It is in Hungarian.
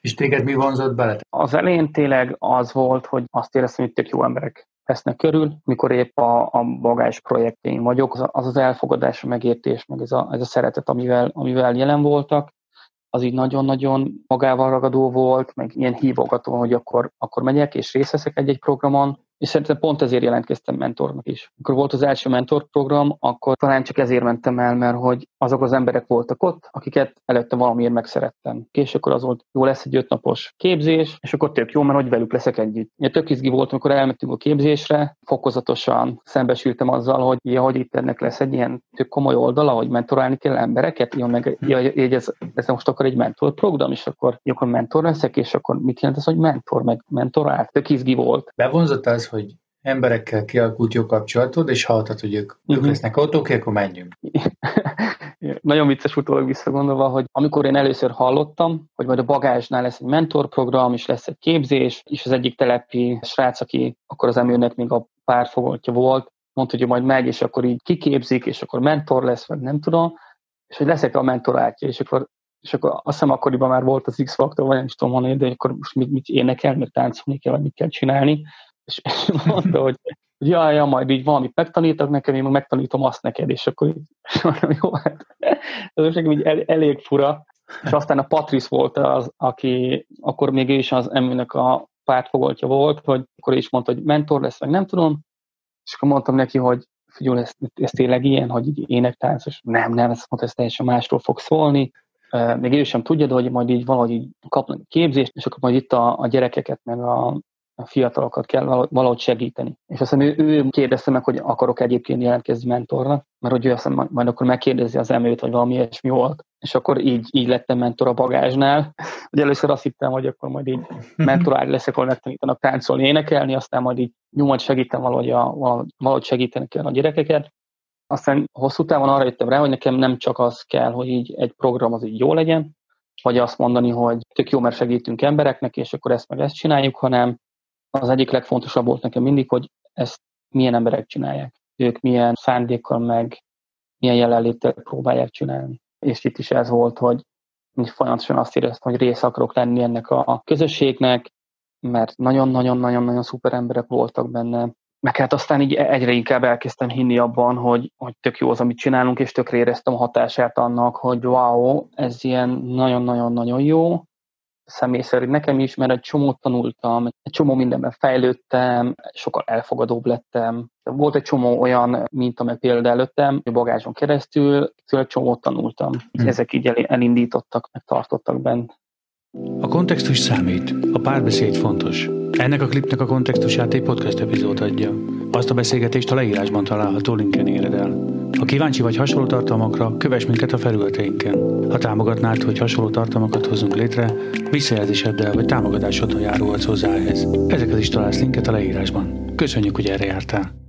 És téged mi vonzott bele? Az elején tényleg az volt, hogy azt éreztem, hogy tök jó emberek vesznek körül, mikor épp a, a bagás projektjén vagyok, az az, az elfogadás, a megértés, meg ez a, ez a szeretet, amivel, amivel jelen voltak, az így nagyon-nagyon magával ragadó volt, meg ilyen hívogató, hogy akkor, akkor megyek és részt veszek egy-egy programon, és szerintem pont ezért jelentkeztem mentornak is. Amikor volt az első mentorprogram, akkor talán csak ezért mentem el, mert hogy azok az emberek voltak ott, akiket előtte valamiért megszerettem. És akkor az volt, jó lesz egy ötnapos képzés, és akkor tök jó, mert hogy velük leszek együtt. Én tök izgi volt, amikor elmentünk a képzésre, fokozatosan szembesültem azzal, hogy ja, hogy itt ennek lesz egy ilyen tök komoly oldala, hogy mentorálni kell embereket, ja, meg ja, ez, ez most akkor egy mentor program, és akkor, ja, akkor mentor leszek, és akkor mit jelent ez, hogy mentor, meg mentorál? Tök izgi volt. Bevonzott az, hogy emberekkel kialakult jó kapcsolatod, és hallottad, hogy ők, uh-huh. ők mhm. lesznek oké, akkor menjünk. Nagyon vicces utólag visszagondolva, hogy amikor én először hallottam, hogy majd a bagásnál lesz egy mentorprogram, és lesz egy képzés, és az egyik telepi srác, aki akkor az emőnek még a párfogoltja volt, mondta, hogy majd megy, és akkor így kiképzik, és akkor mentor lesz, vagy nem tudom, és hogy leszek a mentorátja, és akkor és akkor azt hiszem akkoriban már volt az X-faktor, vagy nem is tudom mondani, de akkor most mit, mit énekel, mert táncolni kell, vagy mit kell csinálni, és, mondta, hogy ja, ja, majd így valamit megtanítok nekem, én megtanítom azt neked, és akkor így, mondom, jó, hát ez most nekem így el, elég fura. És aztán a Patrice volt az, aki akkor még ő is az emőnek a pártfogoltja volt, hogy akkor is mondta, hogy mentor lesz, meg nem tudom, és akkor mondtam neki, hogy figyelj, ez, ez tényleg ilyen, hogy így énektánc, és nem, nem, ezt mondta, ez teljesen másról fog szólni, még ő sem tudja, de hogy majd így valahogy így kapnak képzést, és akkor majd itt a, a gyerekeket, meg a, a fiatalokat kell valahogy segíteni. És aztán ő, ő kérdezte meg, hogy akarok egyébként jelentkezni mentorra, mert hogy ő aztán majd, majd akkor megkérdezi az emőt, vagy valami ilyesmi volt. És akkor így, így lettem mentor a bagázsnál. Ugye először azt hittem, hogy akkor majd így mentorálni leszek, ahol megtanítanak táncolni, énekelni, aztán majd így nyomot segítem valahogy, a, valahogy segíteni kell a gyerekeket. Aztán hosszú távon arra jöttem rá, hogy nekem nem csak az kell, hogy így egy program az így jó legyen, vagy azt mondani, hogy tök jó, mert segítünk embereknek, és akkor ezt meg ezt csináljuk, hanem az egyik legfontosabb volt nekem mindig, hogy ezt milyen emberek csinálják. Ők milyen szándékkal meg milyen jelenléttel próbálják csinálni. És itt is ez volt, hogy folyamatosan azt éreztem, hogy rész akarok lenni ennek a közösségnek, mert nagyon-nagyon-nagyon-nagyon szuper emberek voltak benne, meg hát aztán így egyre inkább elkezdtem hinni abban, hogy, hogy tök jó az, amit csinálunk, és tökre éreztem a hatását annak, hogy wow, ez ilyen nagyon-nagyon-nagyon jó, személy szerint nekem is, mert egy csomót tanultam, egy csomó mindenben fejlődtem, sokkal elfogadóbb lettem. Volt egy csomó olyan mint meg például előttem, a bagázson keresztül, egy csomót tanultam. Hmm. Ezek így elindítottak, meg tartottak bent. A kontextus számít, a párbeszéd fontos. Ennek a klipnek a kontextusát egy podcast epizód adja. Azt a beszélgetést a leírásban található linken éred el. Ha kíváncsi vagy hasonló tartalmakra, kövess minket a felületeinken. Ha támogatnád, hogy hasonló tartalmakat hozzunk létre, visszajelzéseddel vagy támogatásoddal járulhatsz hozzá ehhez. Ezekhez is találsz linket a leírásban. Köszönjük, hogy erre jártál!